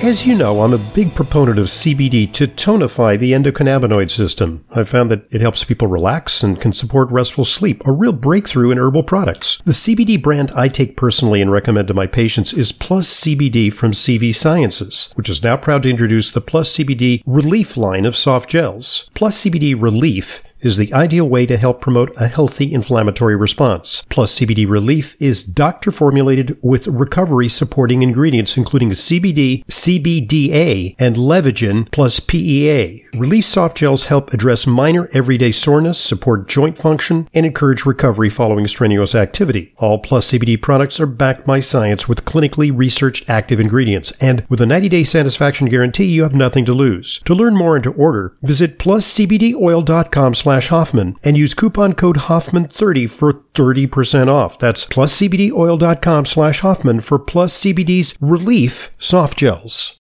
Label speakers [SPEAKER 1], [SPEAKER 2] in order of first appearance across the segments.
[SPEAKER 1] As you know, I'm a big proponent of CBD to tonify the endocannabinoid system. I've found that it helps people relax and can support restful sleep, a real breakthrough in herbal products. The CBD brand I take personally and recommend to my patients is Plus CBD from CV Sciences, which is now proud to introduce the Plus CBD Relief line of soft gels. Plus CBD Relief is the ideal way to help promote a healthy inflammatory response. Plus CBD Relief is doctor formulated with recovery supporting ingredients including CBD, CBDA, and Levagen plus PEA. Relief soft gels help address minor everyday soreness, support joint function, and encourage recovery following strenuous activity. All Plus CBD products are backed by science with clinically researched active ingredients, and with a 90-day satisfaction guarantee, you have nothing to lose. To learn more and to order, visit pluscbdoil.com slash Hoffman and use coupon code Hoffman30 for 30% off. That's pluscbdoil.com slash Hoffman for Plus CBD's Relief Soft Gels.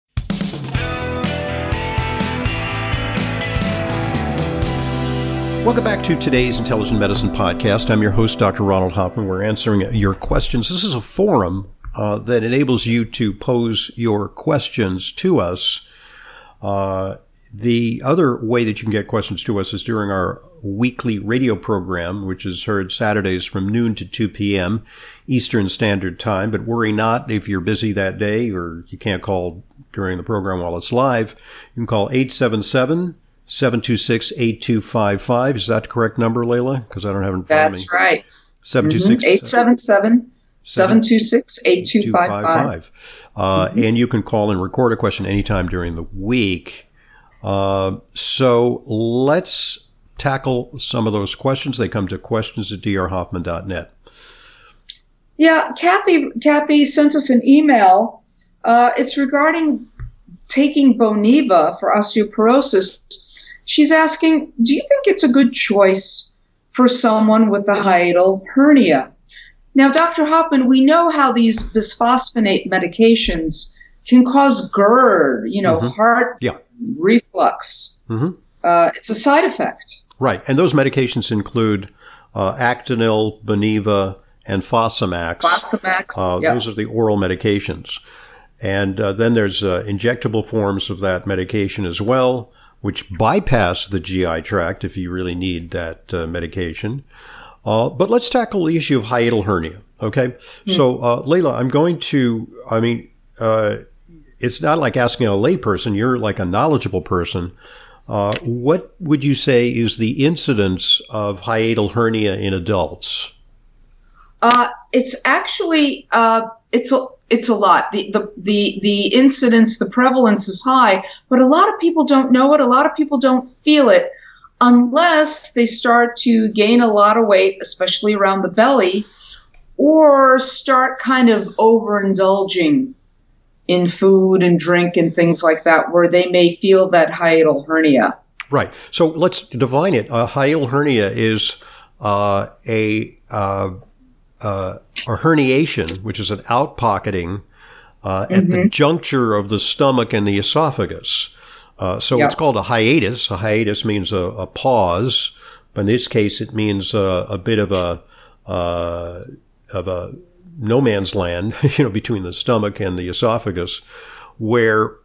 [SPEAKER 1] Welcome back to today's Intelligent Medicine Podcast. I'm your host, Dr. Ronald Hoffman. We're answering your questions. This is a forum uh, that enables you to pose your questions to us. Uh, the other way that you can get questions to us is during our weekly radio program, which is heard Saturdays from noon to 2 p.m. Eastern Standard Time. But worry not if you're busy that day or you can't call during the program while it's live. You can call 877 726 8255. Is that the correct number, Layla? Because I don't have it in front
[SPEAKER 2] That's
[SPEAKER 1] of me.
[SPEAKER 2] right.
[SPEAKER 1] 726
[SPEAKER 2] 877 726 8255.
[SPEAKER 1] Uh, And you can call and record a question anytime during the week. Uh, so let's tackle some of those questions. They come to questions at drhoffman.net.
[SPEAKER 2] Yeah, Kathy. Kathy sent us an email. Uh, it's regarding taking Boniva for osteoporosis. She's asking, do you think it's a good choice for someone with a hiatal hernia? Now, Dr. Hoffman, we know how these bisphosphonate medications can cause GERD, you know,
[SPEAKER 1] Mhm.
[SPEAKER 2] heart
[SPEAKER 1] Yeah.
[SPEAKER 2] Reflux.
[SPEAKER 1] Mhm.
[SPEAKER 2] Uh, it's a side effect.
[SPEAKER 1] Right. And those medications include uh, Actonel, Boniva, and Fosamax.
[SPEAKER 2] Fosamax.
[SPEAKER 1] Uh,
[SPEAKER 2] yep.
[SPEAKER 1] Those are the oral medications. And uh, then there's uh, injectable forms of that medication as well, which bypass the GI tract if you really need that uh, medication. Uh, but let's tackle the issue of hiatal hernia. Okay. So, uh, Layla, I'm going to, I mean, uh, it's not like asking a layperson. You're like a knowledgeable person. Uh, what would you say is the incidence of hiatal hernia in adults?
[SPEAKER 2] Uh, it's actually uh, it's a it's a lot. The, the the the incidence, the prevalence is high, but a lot of people don't know it. A lot of people don't feel it unless they start to gain a lot of weight, especially around the belly, or start kind of overindulging in food and drink and things like that, where they may feel that hiatal hernia.
[SPEAKER 1] Right. So let's define it. A hiatal hernia is uh, a uh, uh, a herniation, which is an outpocketing uh, at the juncture of the stomach and the esophagus. Uh, so
[SPEAKER 2] Yeah.
[SPEAKER 1] it's called a hiatus. A hiatus means a, a pause, but in this case, it means uh, a bit of a uh, of a no man's land, you know, between the stomach and the esophagus, where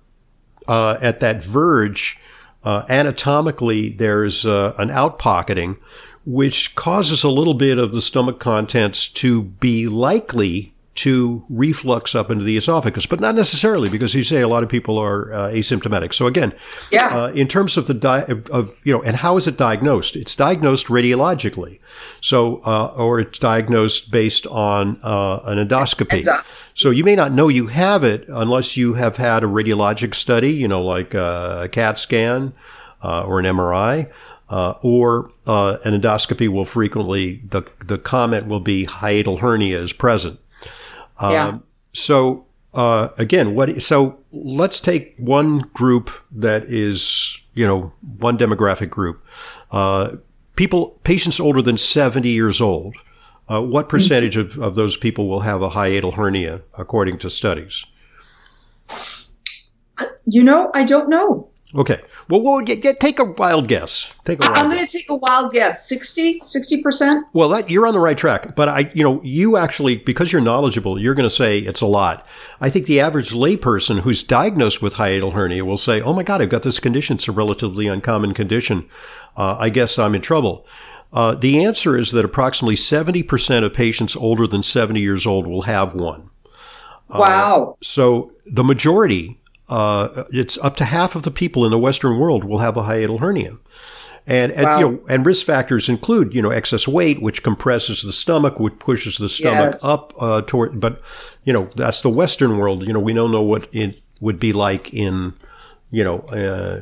[SPEAKER 1] uh, at that verge, uh, anatomically, there's uh, an outpocketing, which causes a little bit of the stomach contents to be likely to reflux up into the esophagus, but not necessarily because you say a lot of people are uh, asymptomatic. So again,
[SPEAKER 2] Yeah.
[SPEAKER 1] uh, in terms of the di- of, you know, and how is it diagnosed? It's diagnosed radiologically, so uh, or it's diagnosed based on uh, an endoscopy.
[SPEAKER 2] Endoscopy.
[SPEAKER 1] So you may not know you have it unless you have had a radiologic study, you know, like uh, a CAT scan uh, or an MRI. Uh, or uh, an endoscopy will frequently the the comment will be hiatal hernia is present.
[SPEAKER 2] Yeah.
[SPEAKER 1] Um, so uh, again, what? So let's take one group that is, you know, one demographic group. Uh, people, patients older than seventy years old. Uh, what percentage of, of those people will have a hiatal hernia, according to studies?
[SPEAKER 2] You know, I don't know.
[SPEAKER 1] Okay. Well, what would you get? Take a wild guess. Take a wild
[SPEAKER 2] I'm going to take a wild guess. 60, 60%?
[SPEAKER 1] Well, that you're on the right track, but I, you know, you actually because you're knowledgeable, you're going to say it's a lot. I think the average layperson who's diagnosed with hiatal hernia will say, "Oh my God, I've got this condition. It's a relatively uncommon condition. Uh, I guess I'm in trouble." Uh, the answer is that approximately 70% of patients older than 70 years old will have one.
[SPEAKER 2] Wow.
[SPEAKER 1] So the majority, uh, it's up to half of the people in the Western world will have a hiatal hernia. And, and
[SPEAKER 2] Wow.
[SPEAKER 1] you know, and risk factors include, you know, excess weight, which compresses the stomach, which pushes the stomach
[SPEAKER 2] Yes.
[SPEAKER 1] up uh, toward. But you know, that's the Western world. You know, we don't know what it would be like in, you know, uh,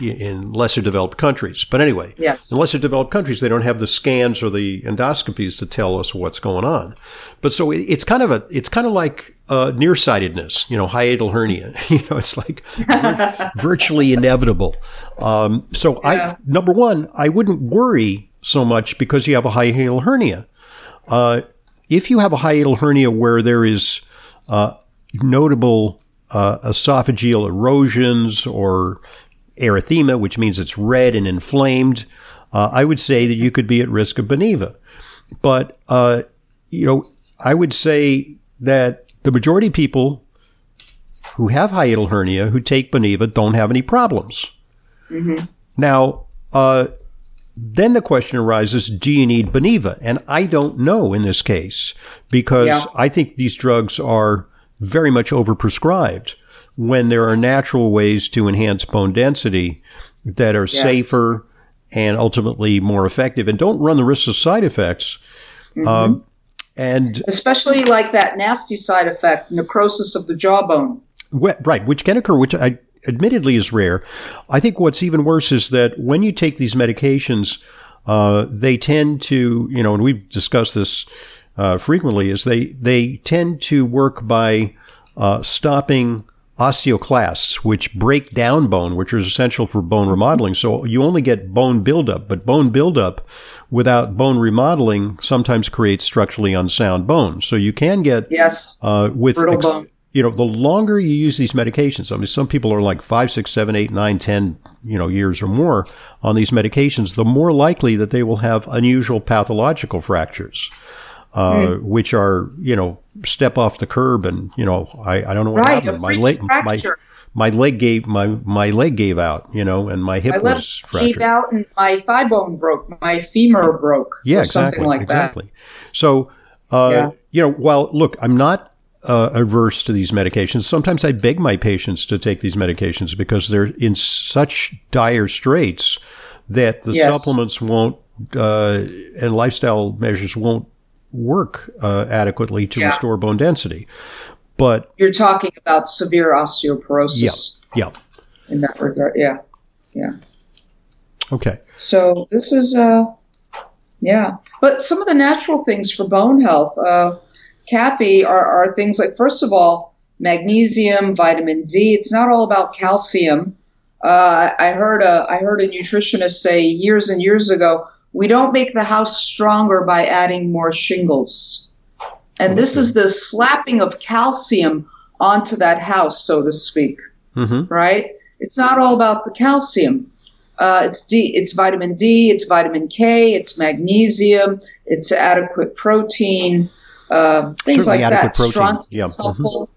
[SPEAKER 1] in lesser developed countries. But anyway,
[SPEAKER 2] Yes.
[SPEAKER 1] in lesser developed countries, they don't have the scans or the endoscopies to tell us what's going on. But so it, it's kind of a, it's kind of like uh, nearsightedness, you know, hiatal hernia. you know, it's like vir- virtually inevitable. Um, so
[SPEAKER 2] Yeah.
[SPEAKER 1] I, number one, I wouldn't worry so much because you have a hiatal hernia. Uh, if you have a hiatal hernia where there is uh, notable uh, esophageal erosions or erythema, which means it's red and inflamed, uh, I would say that you could be at risk of Boniva. But, uh, you know, I would say that the majority of people who have hiatal hernia who take Boniva don't have any problems. Now, uh, then the question arises do you need Boniva? And I don't know in this case because
[SPEAKER 2] Yeah.
[SPEAKER 1] I think these drugs are very much overprescribed when there are natural ways to enhance bone density that are
[SPEAKER 2] Yes.
[SPEAKER 1] safer and ultimately more effective and don't run the risk of side effects. Um, and
[SPEAKER 2] Especially like that nasty side effect, necrosis of the jawbone.
[SPEAKER 1] Right, which can occur, which I admittedly is rare. I think what's even worse is that when you take these medications, uh, they tend to, you know, and we've discussed this uh, frequently, is they they tend to work by uh, stopping osteoclasts, which break down bone, which is essential for bone remodeling. So you only get bone buildup, but bone buildup without bone remodeling sometimes creates structurally unsound bone. So you can get
[SPEAKER 2] Yes.
[SPEAKER 1] uh, with
[SPEAKER 2] Brittle
[SPEAKER 1] ex-
[SPEAKER 2] bone.
[SPEAKER 1] you know the longer you use these medications i mean some people are like five six seven eight nine ten you know years or more on these medications the more likely that they will have unusual pathological fractures uh, which are you know step off the curb and you know i, I don't know what
[SPEAKER 2] Right,
[SPEAKER 1] happened my leg my,
[SPEAKER 2] fracture.
[SPEAKER 1] my leg gave my my leg gave out you know and my hip
[SPEAKER 2] My
[SPEAKER 1] was fractured
[SPEAKER 2] gave out and my thigh bone broke. My femur broke.
[SPEAKER 1] yeah, exactly,
[SPEAKER 2] something like
[SPEAKER 1] exactly. So, uh,
[SPEAKER 2] Yeah.
[SPEAKER 1] you know, while look, I'm not uh, averse to these medications. Sometimes I beg my patients to take these medications because they're in such dire straits that the
[SPEAKER 2] Yes.
[SPEAKER 1] supplements won't uh, and lifestyle measures won't work uh, adequately to
[SPEAKER 2] Yeah.
[SPEAKER 1] restore bone density. But.
[SPEAKER 2] You're talking about severe osteoporosis
[SPEAKER 1] yeah,
[SPEAKER 2] in that regard. Yeah. Yeah.
[SPEAKER 1] okay,
[SPEAKER 2] So this is, uh, yeah. But some of the natural things for bone health, uh, Kathy, are, are things like, first of all, magnesium, vitamin D. It's not all about calcium. Uh, I heard a I heard a nutritionist say years and years ago, we don't make the house stronger by adding more shingles. And this is the slapping of calcium onto that house, so to speak
[SPEAKER 1] hmm
[SPEAKER 2] right? It's not all about the calcium. Uh, it's D, it's vitamin D, it's vitamin K, it's magnesium, it's adequate protein, uh, things
[SPEAKER 1] Certainly
[SPEAKER 2] like that.
[SPEAKER 1] protein,
[SPEAKER 2] Strontium
[SPEAKER 1] yeah,
[SPEAKER 2] is
[SPEAKER 1] mhm.
[SPEAKER 2] helpful.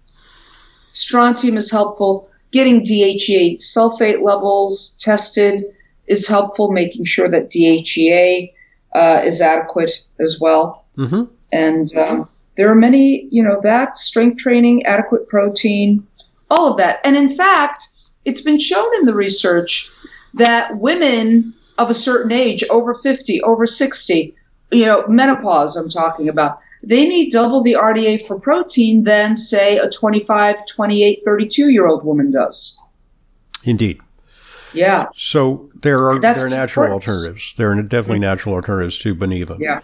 [SPEAKER 2] Strontium is helpful. Getting DHEA sulfate levels tested is helpful. Making sure that DHEA uh, is adequate as well.
[SPEAKER 1] hmm
[SPEAKER 2] And um, there are many, you know, that strength training, adequate protein, all of that. And in fact, it's been shown in the research that women of a certain age, over 50, over 60, you know, menopause, I'm talking about, they need double the RDA for protein than, say, a 25, 28, 32 year old woman does.
[SPEAKER 1] indeed.
[SPEAKER 2] Yeah.
[SPEAKER 1] So there are
[SPEAKER 2] That's
[SPEAKER 1] there are natural alternatives. There are definitely natural alternatives to Boniva.
[SPEAKER 2] Yeah.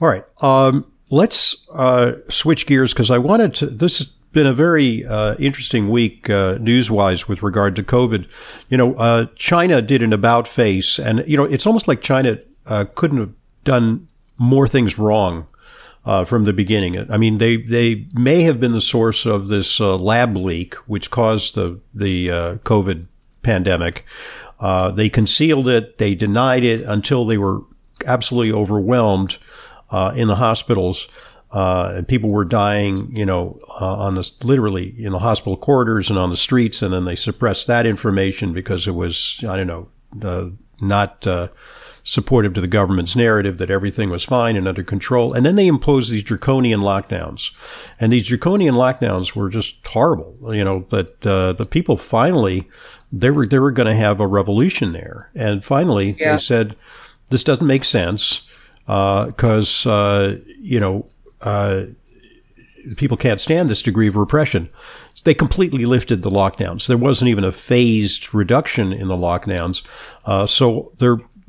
[SPEAKER 1] All right. Um, let's uh, switch gears because I wanted to. This has been a very uh, interesting week uh, news wise with regard to COVID. You know, uh, China did an about face, and, you know, it's almost like China uh, couldn't have done more things wrong. Uh, from the beginning, I mean, they they may have been the source of this uh, lab leak, which caused the the uh, COVID pandemic. Uh, they concealed it. They denied it until they were absolutely overwhelmed uh, in the hospitals. Uh, and people were dying, you know, uh, on the literally in the hospital corridors and on the streets, and then they suppressed that information because it was, I don't know, not uh, supportive to the government's narrative that everything was fine and under control. And then they imposed these draconian lockdowns, and these draconian lockdowns were just horrible. You know, but uh, the people finally they were they were going to have a revolution there, and finally yeah. they said this doesn't make sense because uh, you know uh, people can't stand this degree of repression. They completely lifted the lockdowns. There wasn't even a phased reduction in the lockdowns. Uh, so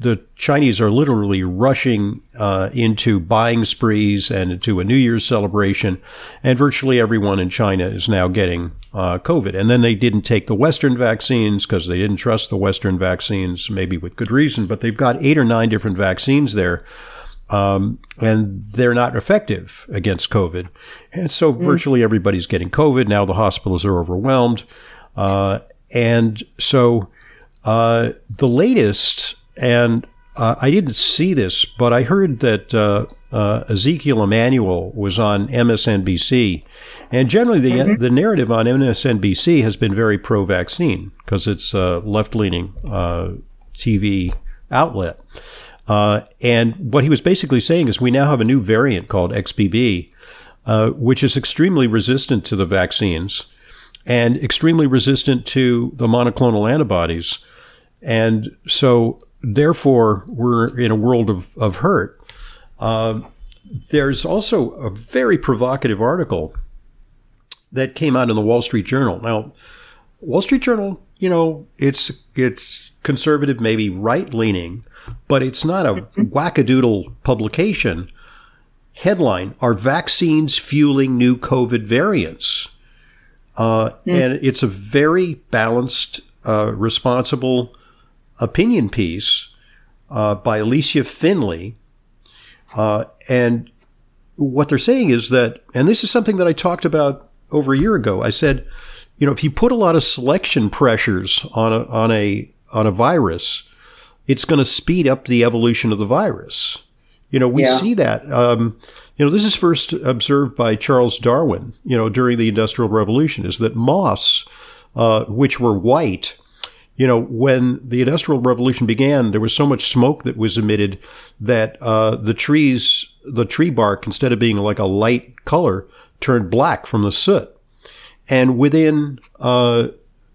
[SPEAKER 1] the Chinese are literally rushing uh, into buying sprees and into a New Year's celebration, and virtually everyone in China is now getting uh, COVID. And then they didn't take the Western vaccines because they didn't trust the Western vaccines, maybe with good reason. But they've got eight or nine different vaccines there um, and they're not effective against COVID. And so mm. virtually everybody's getting COVID. Now the hospitals are overwhelmed. Uh, and so uh, the latest, and uh, I didn't see this, but I heard that uh, uh, Ezekiel Emanuel was on MSNBC. And generally, the, mm-hmm. the narrative on MSNBC has been very pro vaccine because it's a left leaning uh, TV outlet. Uh, and what he was basically saying is we now have a new variant called XBB, uh, which is extremely resistant to the vaccines and extremely resistant to the monoclonal antibodies. And so, therefore, we're in a world of, of hurt. Uh, there's also a very provocative article that came out in the Wall Street Journal. Now, Wall Street Journal, you know, it's it's conservative, maybe right leaning, but it's not a mm-hmm. wackadoodle publication. Headline Are vaccines fueling new COVID variants? Uh, mm. And it's a very balanced, uh, responsible opinion piece uh, by Allysia Finley. Uh, and what they're saying is that, and this is something that I talked about over a year ago. I said, you know, if you put a lot of selection pressures on a, on a, on a virus, it's going to speed up the evolution of the virus. You know, we yeah. see that. Um, you know, this is first observed by Charles Darwin, you know, during the Industrial Revolution, is that moths, uh, which were white, you know, when the Industrial Revolution began, there was so much smoke that was emitted that uh, the trees, the tree bark, instead of being like a light color, turned black from the soot. And within, uh,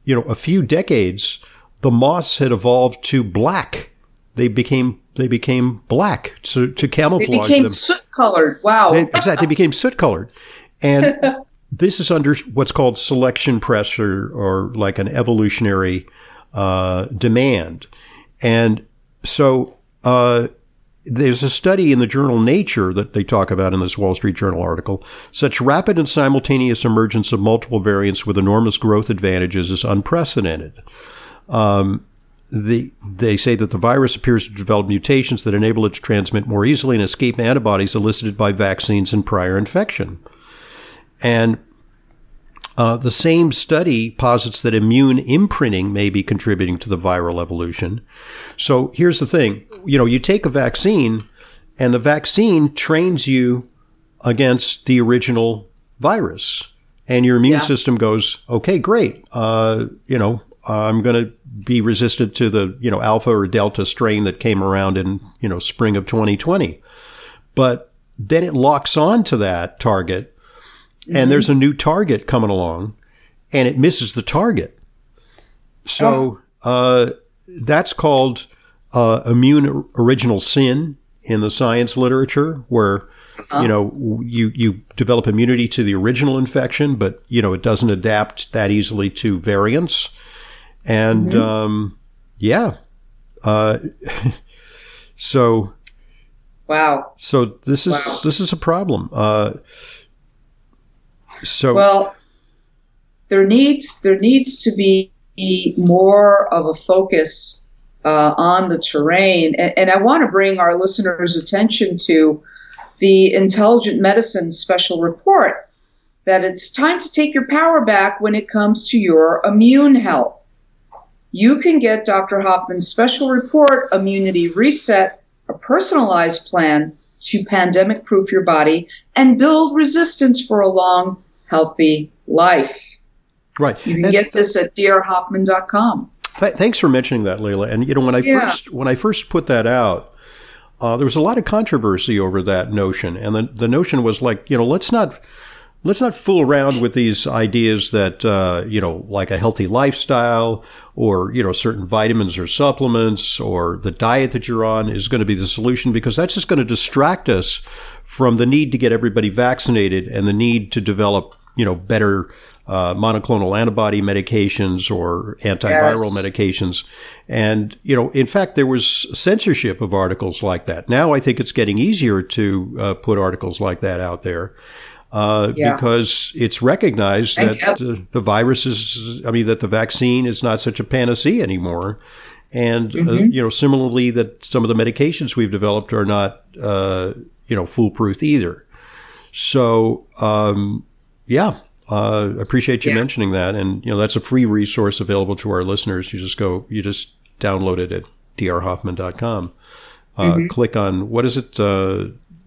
[SPEAKER 1] you know, a few decades, the moths had evolved to black. They became they became black to, to camouflage
[SPEAKER 2] they became soot colored. Wow.
[SPEAKER 1] They, exactly. They became soot colored. And this is under what's called selection pressure or like an evolutionary uh, demand. And so uh, there's a study in the journal Nature that they talk about in this Wall Street Journal article. Such rapid and simultaneous emergence of multiple variants with enormous growth advantages is unprecedented. Um, the, they say that the virus appears to develop mutations that enable it to transmit more easily and escape antibodies elicited by vaccines and prior infection. And uh, the same study posits that immune imprinting may be contributing to the viral evolution. So here's the thing you know, you take a vaccine, and the vaccine trains you against the original virus. And your immune yeah. system goes, okay, great. Uh, you know, I'm going to be resistant to the, you know, alpha or delta strain that came around in, you know, spring of 2020. But then it locks on to that target mm-hmm. and there's a new target coming along and it misses the target. So, oh. uh, that's called, uh, immune original sin in the science literature where, uh-huh. you know, you, you develop immunity to the original infection, but, you know, it doesn't adapt that easily to variants. And mm-hmm. um, yeah, uh, so
[SPEAKER 2] wow.
[SPEAKER 1] So this is wow. this is a problem. Uh, so
[SPEAKER 2] well, there needs there needs to be more of a focus uh, on the terrain, and, and I want to bring our listeners' attention to the Intelligent Medicine Special Report that it's time to take your power back when it comes to your immune health you can get Dr. Hoffman's special report, Immunity Reset, a personalized plan to pandemic proof your body and build resistance for a long, healthy life.
[SPEAKER 1] Right.
[SPEAKER 2] You can
[SPEAKER 1] And
[SPEAKER 2] get this at drhoffman.com.
[SPEAKER 1] th- thanks for mentioning that, Leila. And you know, when I
[SPEAKER 2] Yeah.
[SPEAKER 1] first when I first put that out, uh, there was a lot of controversy over that notion, and the the notion was like, you know, let's not let's not fool around with these ideas that uh, you know, like a healthy lifestyle or you know, certain vitamins or supplements or the diet that you're on is going to be the solution because that's just going to distract us from the need to get everybody vaccinated and the need to develop you know better uh, monoclonal antibody medications or antiviral
[SPEAKER 2] Yes.
[SPEAKER 1] medications. And, you know, in fact, there was censorship of articles like that. Now I think it's getting easier to uh, put articles like that out there. Uh,
[SPEAKER 2] Yeah.
[SPEAKER 1] Because it's recognized that uh, the virus is, I mean, that the vaccine is not such a panacea anymore. And, uh,
[SPEAKER 2] Mm-hmm.
[SPEAKER 1] you know, similarly, that some of the medications we've developed are not, uh, you know, foolproof either. So, um, yeah, uh, appreciate you
[SPEAKER 2] Yeah.
[SPEAKER 1] mentioning that. And, you know, that's a free resource available to our listeners. You just go, you just download it at drhoffman.com. Uh,
[SPEAKER 2] Mm-hmm.
[SPEAKER 1] Click on, what is it?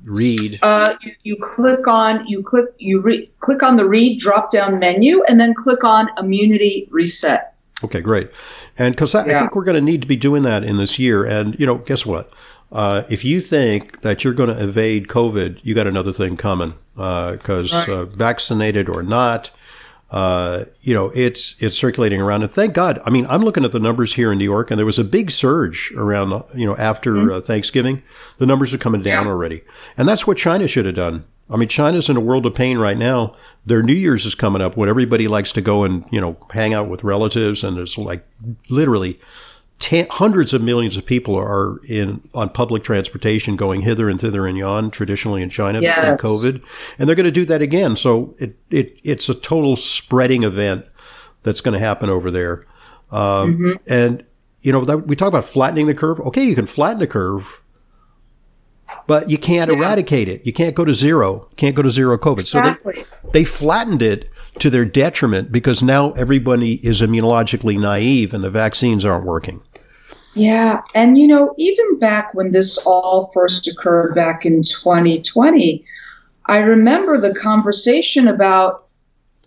[SPEAKER 1] Uh, read.
[SPEAKER 2] Uh, you, you click on you click you re- click on the read drop down menu and then click on immunity reset.
[SPEAKER 1] Okay, great. And because I, I think we're going to need to be doing that in this year. And, you know, guess what? Uh, if you think that you're going to evade COVID, you got another thing coming. Because
[SPEAKER 2] Right.
[SPEAKER 1] uh, vaccinated or not, uh, you know, it's it's circulating around. And thank God. I mean, I'm looking at the numbers here in New York, and there was a big surge around, you know, after uh, Thanksgiving. The numbers are coming down
[SPEAKER 2] Yeah.
[SPEAKER 1] already, and that's what China should have done. I mean, China's in a world of pain right now. Their New Year's is coming up when everybody likes to go and you know hang out with relatives, and there's like literally ten, hundreds of millions of people are in on public transportation going hither and thither and yon traditionally in China
[SPEAKER 2] Yes.
[SPEAKER 1] during COVID, and they're going to do that again. So it, it it's a total spreading event that's going to happen over there. Um, And you know that, we talk about flattening the curve. Okay, you can flatten the curve. But you can't
[SPEAKER 2] Yeah.
[SPEAKER 1] eradicate it. You can't go to zero. Can't go to zero COVID. So they, they flattened it to their detriment because now everybody is immunologically naive and the vaccines aren't working.
[SPEAKER 2] Yeah, and you know, even back when this all first occurred back in 2020, I remember the conversation about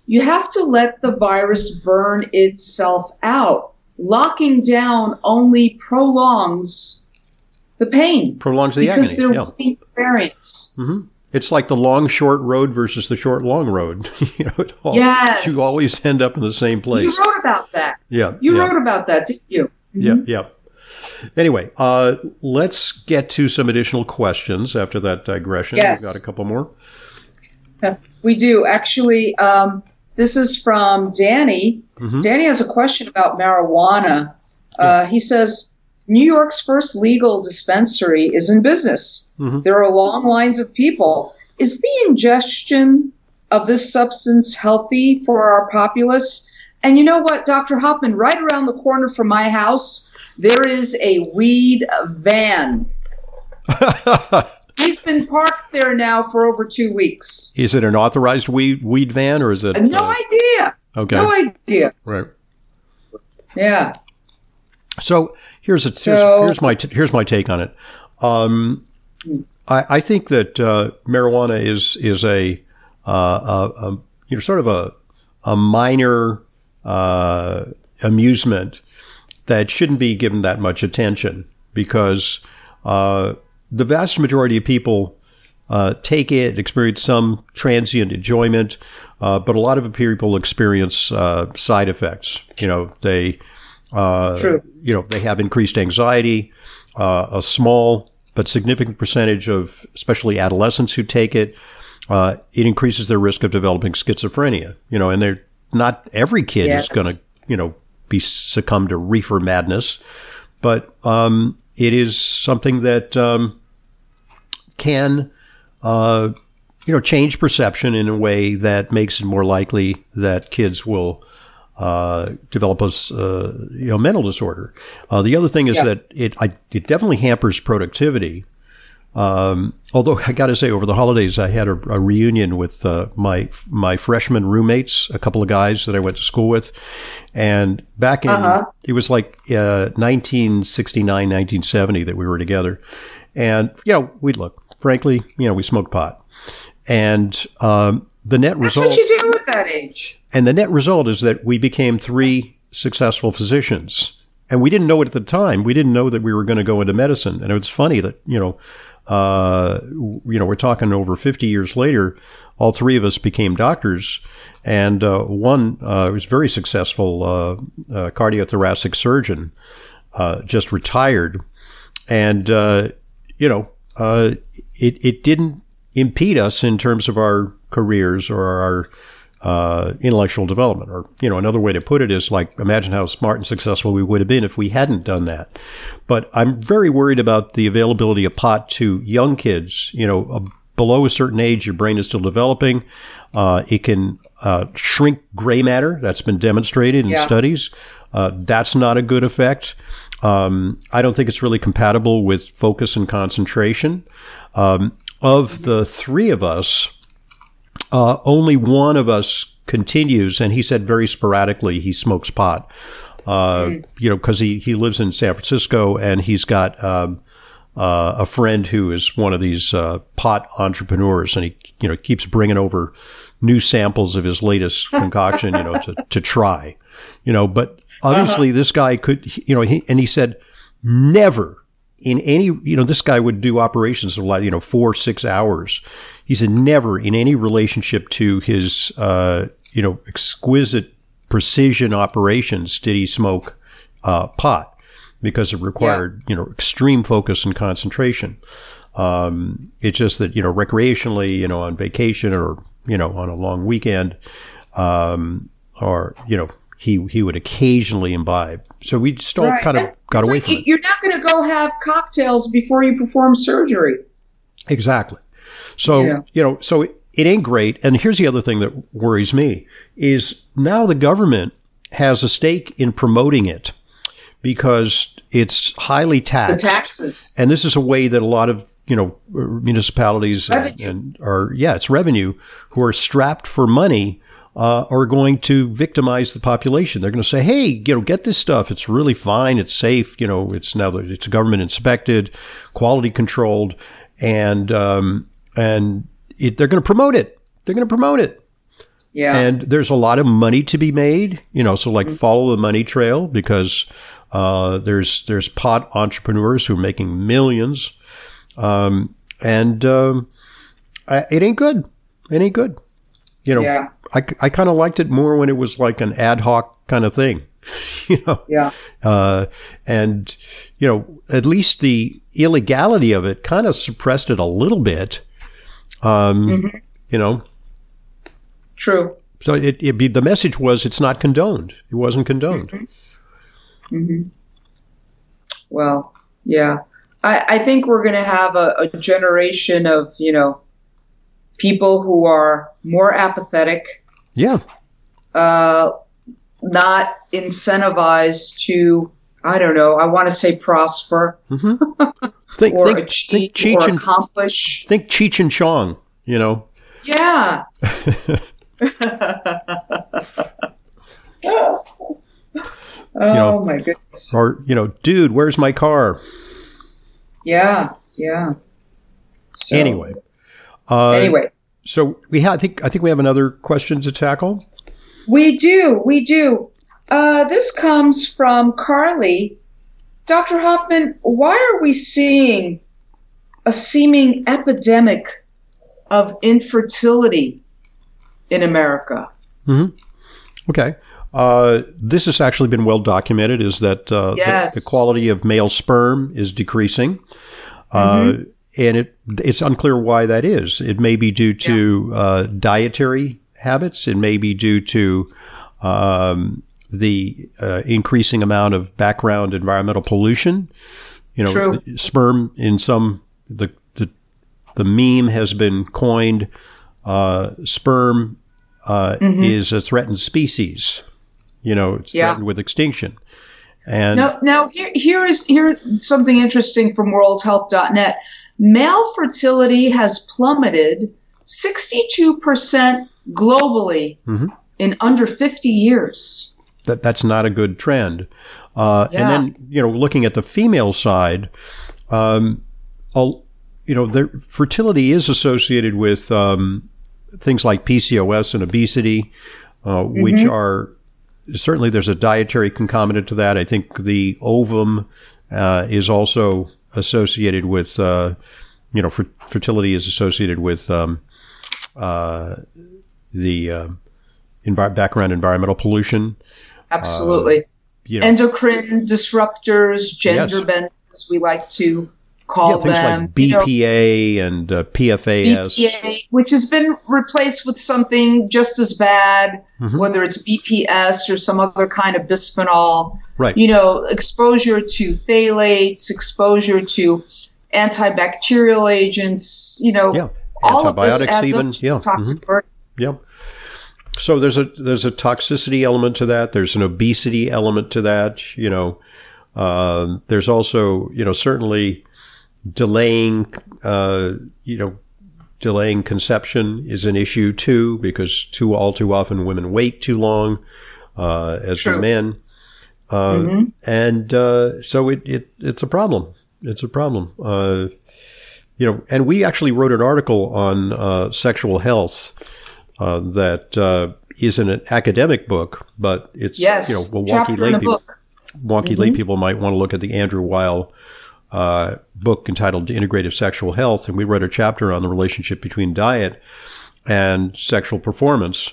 [SPEAKER 2] you have to let the virus burn itself out. Locking down only prolongs the pain
[SPEAKER 1] Prolongs the
[SPEAKER 2] because
[SPEAKER 1] agony.
[SPEAKER 2] Because there
[SPEAKER 1] Yeah.
[SPEAKER 2] will be variants.
[SPEAKER 1] hmm It's like the long short road versus the short long road. you know, all,
[SPEAKER 2] Yes.
[SPEAKER 1] you always end up in the same place.
[SPEAKER 2] You wrote about that.
[SPEAKER 1] yeah,
[SPEAKER 2] You
[SPEAKER 1] yeah,
[SPEAKER 2] wrote about that, didn't you?
[SPEAKER 1] yeah, yeah. Anyway, uh, let's get to some additional questions after that digression.
[SPEAKER 2] Yes.
[SPEAKER 1] We've got a couple more.
[SPEAKER 2] We do. Actually, um, this is from Danny.
[SPEAKER 1] Mhm.
[SPEAKER 2] Danny has a question about marijuana. Uh, he says New York's first legal dispensary is in business.
[SPEAKER 1] Mhm.
[SPEAKER 2] There are long lines of people. Is the ingestion of this substance healthy for our populace? And you know what, Dr. Hoffman, right around the corner from my house, there is a weed van. He's been parked there now for over two weeks.
[SPEAKER 1] is it an authorized weed weed van or is it?
[SPEAKER 2] No
[SPEAKER 1] uh,
[SPEAKER 2] idea.
[SPEAKER 1] okay,
[SPEAKER 2] No idea.
[SPEAKER 1] right.
[SPEAKER 2] Yeah.
[SPEAKER 1] So here's a
[SPEAKER 2] So-
[SPEAKER 1] here's, here's my t- here's my take on it. Um, I, I think that uh, marijuana is is a, uh, a, a you know sort of a a minor uh, amusement that shouldn't be given that much attention because uh, the vast majority of people uh, take it, experience some transient enjoyment, uh, but a lot of people experience uh, side effects. You know, they uh,
[SPEAKER 2] True.
[SPEAKER 1] you know they have increased anxiety. Uh, a small but significant percentage of, especially adolescents who take it, uh, it increases their risk of developing schizophrenia. You know, and they're not every kid
[SPEAKER 2] Yes.
[SPEAKER 1] is going to you know be succumb to reefer madness, but um, it is something that um, can uh, you know change perception in a way that makes it more likely that kids will uh, develop a uh, you know mental disorder. Uh, the other thing is
[SPEAKER 2] Yeah.
[SPEAKER 1] that it I, it definitely hampers productivity Um, although I got to say, over the holidays, I had a, a reunion with uh, my my freshman roommates, a couple of guys that I went to school with, and back in uh-huh. it was like uh, 1969, 1970 that we were together, and you know we'd look frankly, you know we smoked pot, and um, the net
[SPEAKER 2] That's
[SPEAKER 1] result.
[SPEAKER 2] That's what you do at that age.
[SPEAKER 1] And the net result is that we became three successful physicians. And we didn't know it at the time. We didn't know that we were going to go into medicine. And it's funny that, you know, uh, you know, we're talking over 50 years later, all three of us became doctors. And uh, one uh, was very successful uh, uh, cardiothoracic surgeon, uh, just retired. And, you know, it, it didn't impede us in terms of our careers or our uh, intellectual development. Or, you know, another way to put it is like, imagine how smart and successful we would have been if we hadn't done that. But I'm very worried about the availability of pot to young kids. You know, uh, below a certain age, your brain is still developing. Uh, it can uh, shrink gray matter. That's been demonstrated in yeah. studies. Uh, that's not a good effect. Um, I don't think it's really compatible with focus and concentration. Um, of the three of us, uh, only one of us continues, and he said very sporadically he smokes pot. Uh, mm. You know, because he, he lives in San Francisco and he's got um, uh, a friend who is one of these uh, pot entrepreneurs, and he you know keeps bringing over new samples of his latest concoction, you know, to to try. You know, but obviously uh-huh. this guy could, you know, he, and he said never in any, you know, this guy would do operations of like, you know, four, six hours. He said never in any relationship to his, uh, you know, exquisite precision operations did he smoke uh, pot because it required, yeah. you know, extreme focus and concentration. Um, it's just that, you know, recreationally, you know, on vacation or, you know, on a long weekend, um, or, you know, he he would occasionally imbibe. So we just all right. kind of got away like from it.
[SPEAKER 2] You're not going to go have cocktails before you perform surgery.
[SPEAKER 1] Exactly. So yeah. you know, so it, it ain't great. And here's the other thing that worries me is now the government has a stake in promoting it because it's highly taxed.
[SPEAKER 2] The taxes.
[SPEAKER 1] And this is a way that a lot of you know municipalities and, and are yeah it's revenue who are strapped for money uh, are going to victimize the population. They're going to say, "Hey, you know, get this stuff. It's really fine. It's safe. You know, it's now it's government inspected, quality controlled, and um, and it, they're going to promote it. They're going to promote it.
[SPEAKER 2] Yeah.
[SPEAKER 1] And there's a lot of money to be made. You know, so like mm-hmm. follow the money trail because uh, there's there's pot entrepreneurs who are making millions, um, and um, it ain't good. It ain't good. You know,
[SPEAKER 2] yeah.
[SPEAKER 1] I, I kind of liked it more when it was like an ad hoc kind of thing, you know?
[SPEAKER 2] Yeah.
[SPEAKER 1] Uh, and, you know, at least the illegality of it kind of suppressed it a little bit. Um, mm-hmm. You know?
[SPEAKER 2] True.
[SPEAKER 1] So it, it be, the message was it's not condoned. It wasn't condoned.
[SPEAKER 2] Mm-hmm. Mm-hmm. Well, yeah. I, I think we're going to have a, a generation of, you know, people who are more apathetic.
[SPEAKER 1] Yeah.
[SPEAKER 2] Uh, not incentivized to, I don't know, I want to say prosper
[SPEAKER 1] mm-hmm. think,
[SPEAKER 2] or
[SPEAKER 1] think,
[SPEAKER 2] achieve
[SPEAKER 1] think
[SPEAKER 2] or and, accomplish.
[SPEAKER 1] Think Cheech and Chong, you know.
[SPEAKER 2] Yeah. oh know, my goodness.
[SPEAKER 1] Or, you know, dude, where's my car?
[SPEAKER 2] Yeah, yeah.
[SPEAKER 1] So, anyway.
[SPEAKER 2] Uh, anyway,
[SPEAKER 1] so we have, I think I think we have another question to tackle.
[SPEAKER 2] We do, we do. Uh, this comes from Carly. Dr. Hoffman, why are we seeing a seeming epidemic of infertility in America?
[SPEAKER 1] Mm-hmm. Okay. Uh, this has actually been well documented is that uh,
[SPEAKER 2] yes.
[SPEAKER 1] the, the, quality of male sperm is decreasing. Uh, mm-hmm. Uh, and it it's unclear why that is. It may be due to yeah. uh, dietary habits. It may be due to um, the uh, increasing amount of background environmental pollution. You know,
[SPEAKER 2] True.
[SPEAKER 1] sperm in some the the the meme has been coined. Uh, sperm uh, mm-hmm. is a threatened species. You know, it's yeah. threatened with extinction. And
[SPEAKER 2] now, now here, here is here something interesting from WorldHealth.net. male fertility has plummeted 62% globally
[SPEAKER 1] Mhm.
[SPEAKER 2] in under 50 years.
[SPEAKER 1] That that's not a good trend. Uh,
[SPEAKER 2] Yeah.
[SPEAKER 1] And then you know, looking at the female side, um, you know, their fertility is associated with um, things like PCOS and obesity, uh, which are certainly there's a dietary concomitant to that. I think the ovum uh, is also associated with, uh, you know, fer- fertility is associated with um, uh, the uh, envi- background environmental pollution.
[SPEAKER 2] Absolutely.
[SPEAKER 1] You know,
[SPEAKER 2] Endocrine disruptors, gender
[SPEAKER 1] Yes.
[SPEAKER 2] bends, we like to call
[SPEAKER 1] yeah, things
[SPEAKER 2] them.
[SPEAKER 1] like
[SPEAKER 2] you know,
[SPEAKER 1] BPA and uh, PFAS.
[SPEAKER 2] BPA, which has been replaced with something just as bad,
[SPEAKER 1] Mhm.
[SPEAKER 2] whether it's BPS or some other kind of bisphenol.
[SPEAKER 1] Right.
[SPEAKER 2] You know, exposure to phthalates, exposure to antibacterial agents. You know,
[SPEAKER 1] Yeah,
[SPEAKER 2] all of this
[SPEAKER 1] antibiotics
[SPEAKER 2] adds
[SPEAKER 1] even.
[SPEAKER 2] up to
[SPEAKER 1] Yeah,
[SPEAKER 2] toxic burden.
[SPEAKER 1] Yep. So there's a there's a toxicity element to that. There's an obesity element to that. You know, um, there's also you know certainly delaying uh, you know delaying conception is an issue too because too all too often women wait too long uh, as do men, uh,
[SPEAKER 2] Mhm.
[SPEAKER 1] and uh, so it, it it's a problem. It's a problem. Uh, you know, and we actually wrote an article on uh, sexual health uh, that uh, is in an academic book, but it's
[SPEAKER 2] Yes,
[SPEAKER 1] you know, well, wonky lay people,
[SPEAKER 2] book.
[SPEAKER 1] wonky lay people might want to look at the Andrew Weil uh, book entitled "Integrative Sexual Health," and we wrote a chapter on the relationship between diet and sexual performance,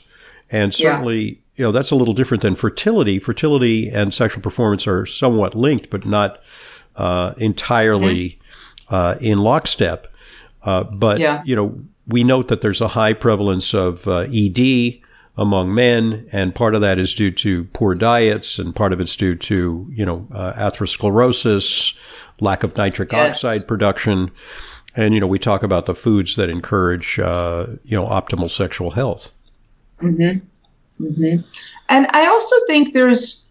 [SPEAKER 1] and
[SPEAKER 2] Yeah.
[SPEAKER 1] certainly. You know that's a little different than fertility. Fertility and sexual performance are somewhat linked, but not uh, entirely uh, in lockstep. Uh, but
[SPEAKER 2] Yeah.
[SPEAKER 1] you know, we note that there's a high prevalence of uh, ED among men, and part of that is due to poor diets, and part of it's due to you know uh, atherosclerosis, lack of nitric
[SPEAKER 2] Yes.
[SPEAKER 1] oxide production, and you know we talk about the foods that encourage uh, you know optimal sexual health. Mm-hmm. Mm-hmm.
[SPEAKER 2] And I also think there's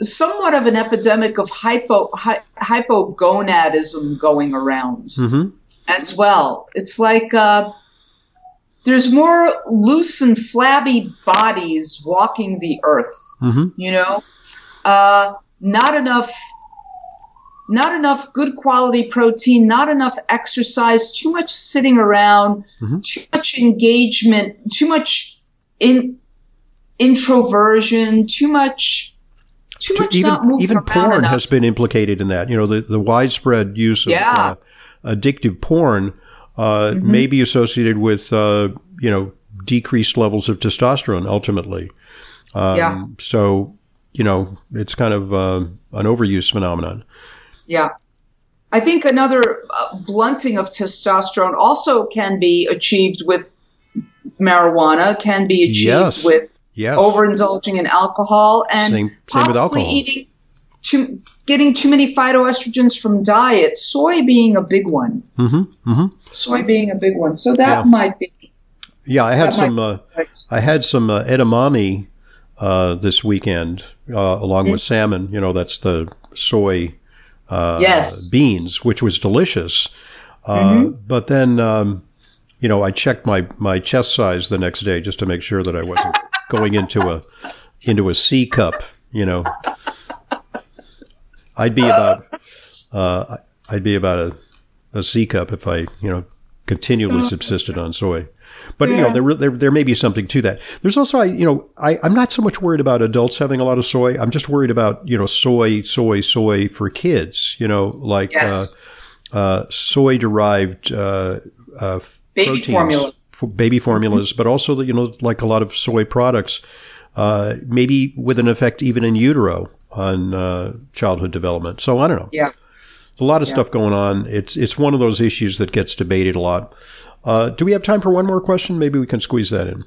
[SPEAKER 2] somewhat of an epidemic of hypo hy, hypogonadism going around
[SPEAKER 1] hmm
[SPEAKER 2] as well. It's like uh, there's more loose and flabby bodies walking the earth.
[SPEAKER 1] hmm
[SPEAKER 2] You know, uh, not enough. Not enough good quality protein, not enough exercise, too much sitting around,
[SPEAKER 1] Mhm.
[SPEAKER 2] too much engagement, too much in introversion, too much, too much
[SPEAKER 1] even
[SPEAKER 2] not moving
[SPEAKER 1] even porn
[SPEAKER 2] enough.
[SPEAKER 1] has been implicated in that. You know, the, the widespread use of
[SPEAKER 2] Yeah.
[SPEAKER 1] uh, addictive porn uh,
[SPEAKER 2] Mm-hmm.
[SPEAKER 1] may be associated with uh, you know decreased levels of testosterone ultimately. Um,
[SPEAKER 2] Yeah.
[SPEAKER 1] So you know, it's kind of uh, an overuse phenomenon.
[SPEAKER 2] Yeah. I think another uh, blunting of testosterone also can be achieved with marijuana, can be achieved
[SPEAKER 1] Yes.
[SPEAKER 2] with
[SPEAKER 1] Yes.
[SPEAKER 2] overindulging in alcohol and
[SPEAKER 1] Same- same with
[SPEAKER 2] possibly
[SPEAKER 1] alcohol.
[SPEAKER 2] eating too, getting too many phytoestrogens from diet. Soy being a big one.
[SPEAKER 1] hmm hmm
[SPEAKER 2] Soy being a big one. So that
[SPEAKER 1] Yeah.
[SPEAKER 2] might be.
[SPEAKER 1] Yeah, I had some. Uh, I had some uh, edamame uh, this weekend, uh, along with salmon. You know, that's the soy uh,
[SPEAKER 2] Yes.
[SPEAKER 1] beans, which was delicious. Uh,
[SPEAKER 2] Mm-hmm.
[SPEAKER 1] But then, um, you know, I checked my my chest size the next day just to make sure that I wasn't going into a into a C cup. You know, I'd be about uh, I'd be about a, a C cup if I you know continually subsisted on soy. But you know there, there there may be something to that. There's also I you know I I'm not so much worried about adults having a lot of soy. I'm just worried about you know soy soy soy for kids. You know like
[SPEAKER 2] Yes.
[SPEAKER 1] uh, uh, soy derived uh, uh,
[SPEAKER 2] Baby
[SPEAKER 1] proteins
[SPEAKER 2] formula.
[SPEAKER 1] for baby formulas, but also the, you know like a lot of soy products, uh, maybe with an effect even in utero on uh, childhood development. So I don't know.
[SPEAKER 2] Yeah.
[SPEAKER 1] There's a lot of stuff going on. It's it's one of those issues that gets debated a lot. Uh, do we have time for one more question? Maybe we can squeeze that in.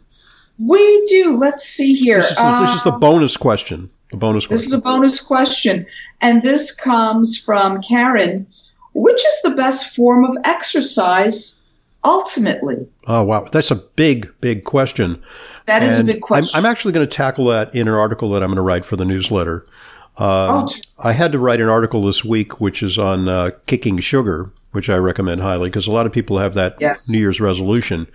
[SPEAKER 2] We do. Let's see here.
[SPEAKER 1] This is the, this is the
[SPEAKER 2] Um,
[SPEAKER 1] bonus question. The bonus
[SPEAKER 2] This
[SPEAKER 1] question.
[SPEAKER 2] is a bonus question, and this comes from Karen. Which is the best form of exercise ultimately?
[SPEAKER 1] oh wow, that's a big big question.
[SPEAKER 2] That is
[SPEAKER 1] And
[SPEAKER 2] a big question.
[SPEAKER 1] I'm, I'm actually going to tackle that in an article that I'm going to write for the newsletter. Um,
[SPEAKER 2] oh,
[SPEAKER 1] had to write an article this week, which is on uh, kicking sugar, which I recommend highly because a lot of people have that
[SPEAKER 2] Yes.
[SPEAKER 1] New Year's resolution.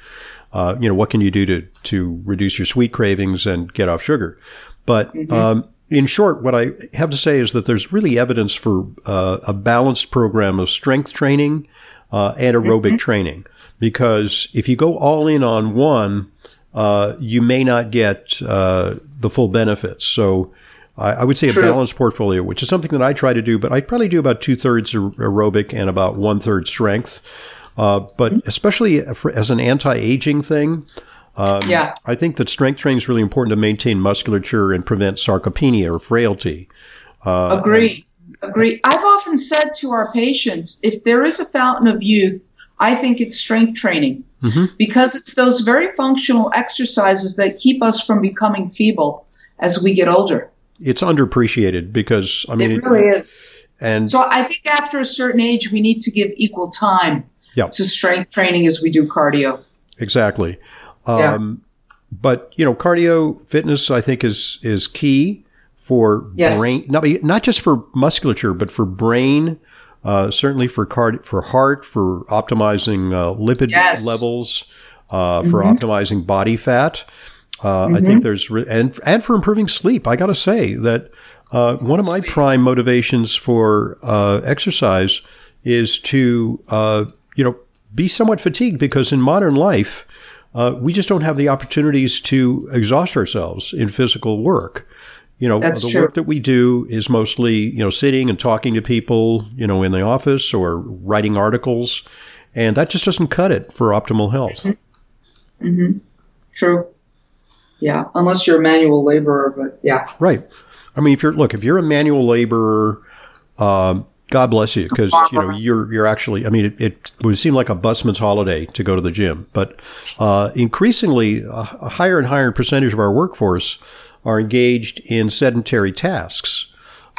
[SPEAKER 1] Uh, you know, what can you do to to reduce your sweet cravings and get off sugar? But um, in short, what I have to say is that there's really evidence for uh, a balanced program of strength training uh, and aerobic training. Because if you go all in on one, uh, you may not get uh, the full benefits. So I, I would say
[SPEAKER 2] True.
[SPEAKER 1] a balanced portfolio, which is something that I try to do, but I probably do about two thirds aerobic and about one third strength. Uh, but especially for, as an anti-aging thing,
[SPEAKER 2] yeah.
[SPEAKER 1] I think that strength training is really important to maintain musculature and prevent sarcopenia or frailty. Uh,
[SPEAKER 2] Agree. Agree. I've often said to our patients, if there is a fountain of youth, I think it's strength training
[SPEAKER 1] Mhm.
[SPEAKER 2] because it's those very functional exercises that keep us from becoming feeble as we get older.
[SPEAKER 1] It's underappreciated because I mean,
[SPEAKER 2] it really is.
[SPEAKER 1] and
[SPEAKER 2] So I think after a certain age, we need to give equal time
[SPEAKER 1] Yep.
[SPEAKER 2] to strength training as we do cardio.
[SPEAKER 1] Exactly.
[SPEAKER 2] Yeah.
[SPEAKER 1] Um, But you know, cardio fitness I think is is key for
[SPEAKER 2] Yes.
[SPEAKER 1] brain, not not just for musculature, but for brain. Uh, certainly for card for heart, for optimizing uh, lipid
[SPEAKER 2] Yes.
[SPEAKER 1] levels, uh, for optimizing body fat. Uh, I think there's re- and and for improving sleep. I got to say that uh, one of my prime motivations for uh, exercise is to uh, you know be somewhat fatigued because in modern life uh, we just don't have the opportunities to exhaust ourselves in physical work. You know,
[SPEAKER 2] That's
[SPEAKER 1] the
[SPEAKER 2] true.
[SPEAKER 1] work that we do is mostly you know sitting and talking to people, you know, in the office or writing articles, and that just doesn't cut it for optimal health.
[SPEAKER 2] True. Yeah, unless you're a manual laborer, but yeah.
[SPEAKER 1] Right. I mean, if you're look, if you're a manual laborer, um, God bless you, because you know you're you're actually. I mean, it, it would seem like a busman's holiday to go to the gym, but uh, increasingly, a, a higher and higher percentage of our workforce are engaged in sedentary tasks.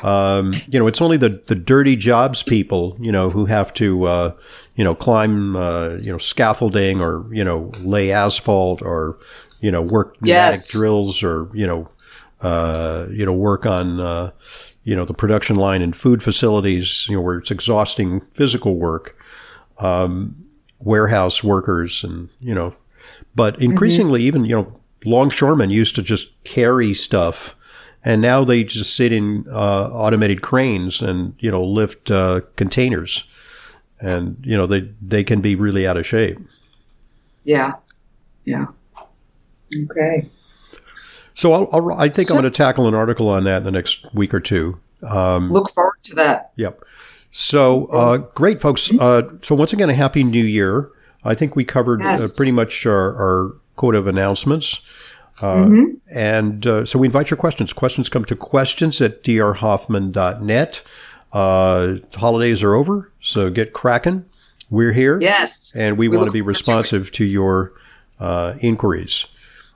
[SPEAKER 1] Um, you know, it's only the, the dirty jobs people, you know, who have to, uh, you know, climb, uh, you know, scaffolding or, you know, lay asphalt or, you know, work pneumatic
[SPEAKER 2] Yes.
[SPEAKER 1] drills or, you know, uh, you know, work on, uh, you know, the production line in food facilities, you know, where it's exhausting physical work, um, warehouse workers and, you know, but increasingly even, you know, longshoremen used to just carry stuff and now they just sit in uh, automated cranes and, you know, lift uh, containers and, you know, they, they can be really out of shape.
[SPEAKER 2] Yeah. Yeah. Okay.
[SPEAKER 1] So I'll, I'll, I think
[SPEAKER 2] So-
[SPEAKER 1] I'm going to tackle an article on that in the next week or two. Um,
[SPEAKER 2] Look forward to that.
[SPEAKER 1] Yep. So uh, great, folks. Uh, so once again, a happy new year. I think we covered uh, pretty much our, our quote of announcements. Uh,
[SPEAKER 2] Mm-hmm.
[SPEAKER 1] And uh, so we invite your questions. Questions come to questions at drhoffman.net. Uh, the holidays are over, so get cracking. We're here.
[SPEAKER 2] Yes.
[SPEAKER 1] And we,
[SPEAKER 2] We
[SPEAKER 1] want to be
[SPEAKER 2] forward to
[SPEAKER 1] responsive to, your uh, inquiries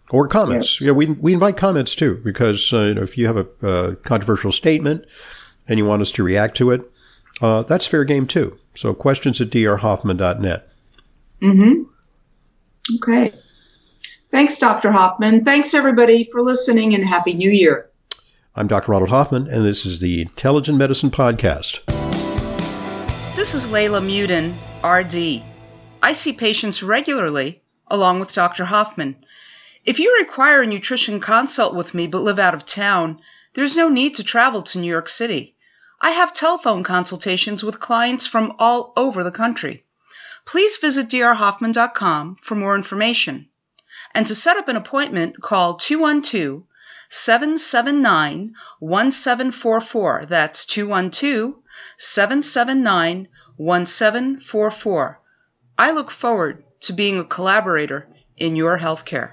[SPEAKER 1] or comments.
[SPEAKER 2] Yes.
[SPEAKER 1] Yeah, we, we invite comments too, because uh, you know, if you have a, uh controversial statement and you want us to react to it, uh, that's fair game too. So questions at drhoffman.net.
[SPEAKER 2] Mm-hmm. Okay. Thanks, Dr. Hoffman. Thanks, everybody, for listening, and Happy New Year.
[SPEAKER 1] I'm Dr. Ronald Hoffman, and this is the Intelligent Medicine Podcast.
[SPEAKER 3] This is Leyla Muedin, RD. I see patients regularly, along with Dr. Hoffman. If you require a nutrition consult with me but live out of town, there's no need to travel to New York City. I have telephone consultations with clients from all over the country. Please visit drhoffman.com for more information. And to set up an appointment, call 212 779 1744. That's 212 779 1744. I look forward to being a collaborator in your healthcare.